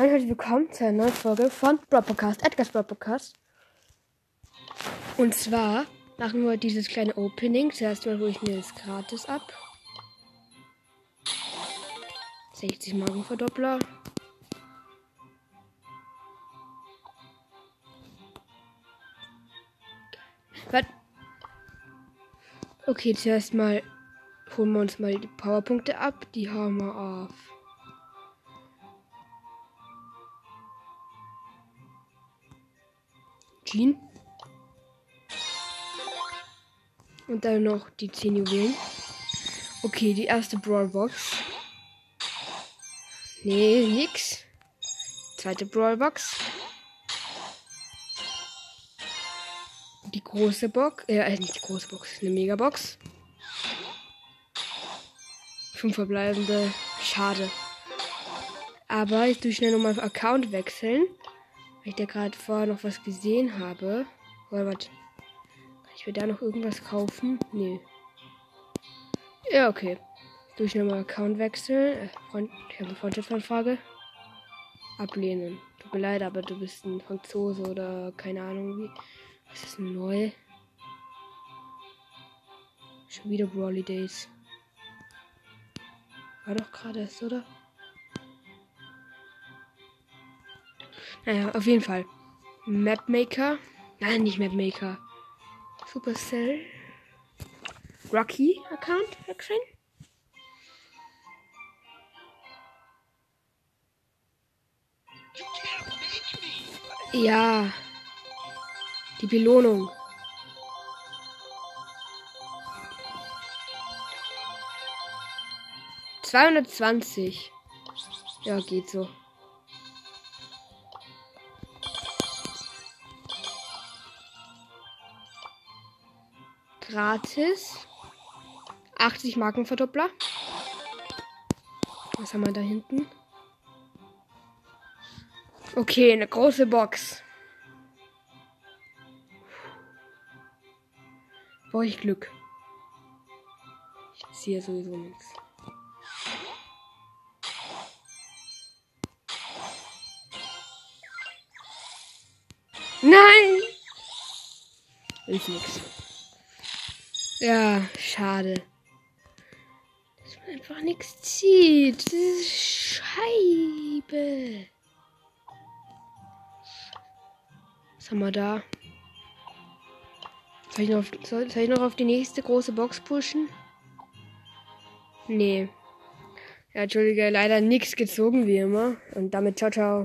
Hallo, herzlich willkommen zu einer neuen Folge von Broad Podcast, Edgar's Broad Podcast. Und zwar machen wir dieses kleine Opening. Zuerst mal hole ich mir das gratis ab. 60 Magenverdoppler. Was? Okay, zuerst mal holen wir uns mal die Powerpunkte ab. Die haben wir auf. Jean. Und dann noch die 10 Juwelen. Okay, die erste Brawlbox. Nee, nix. Zweite Brawlbox. Die große Box. Äh, nicht die große Box, eine Megabox. Fünf verbleibende. Schade. Aber ich tue schnell nochmal Account wechseln. Weil ich da gerade vorher noch was gesehen habe. Oder was? Kann ich mir da noch irgendwas kaufen? Nee. Ja, okay. Durch nochmal Account wechseln. Äh, Freund, ich habe eine Freundschaftsanfrage. Ablehnen. Tut mir leid, aber du bist ein Franzose oder keine Ahnung wie. Was ist denn neu? Schon wieder Brawly Days. War doch gerade erst, oder? Naja, auf jeden Fall. Mapmaker. Nein, nicht Mapmaker. Supercell. Rocky Account wechseln. Ja. Die Belohnung. Zweihundertzwanzig. Ja, geht so. Gratis. 80 Markenverdoppler. Was haben wir da hinten? Okay, eine große Box. Brauche ich Glück. Ich ziehe sowieso nichts. Nein! Ist nix. Ja, schade. Dass man einfach nichts zieht. Diese Scheibe. Was haben wir da? Soll ich, noch auf, soll, soll ich noch auf die nächste große Box pushen? Nee. Ja, Entschuldige, leider nichts gezogen wie immer. Und damit ciao, ciao.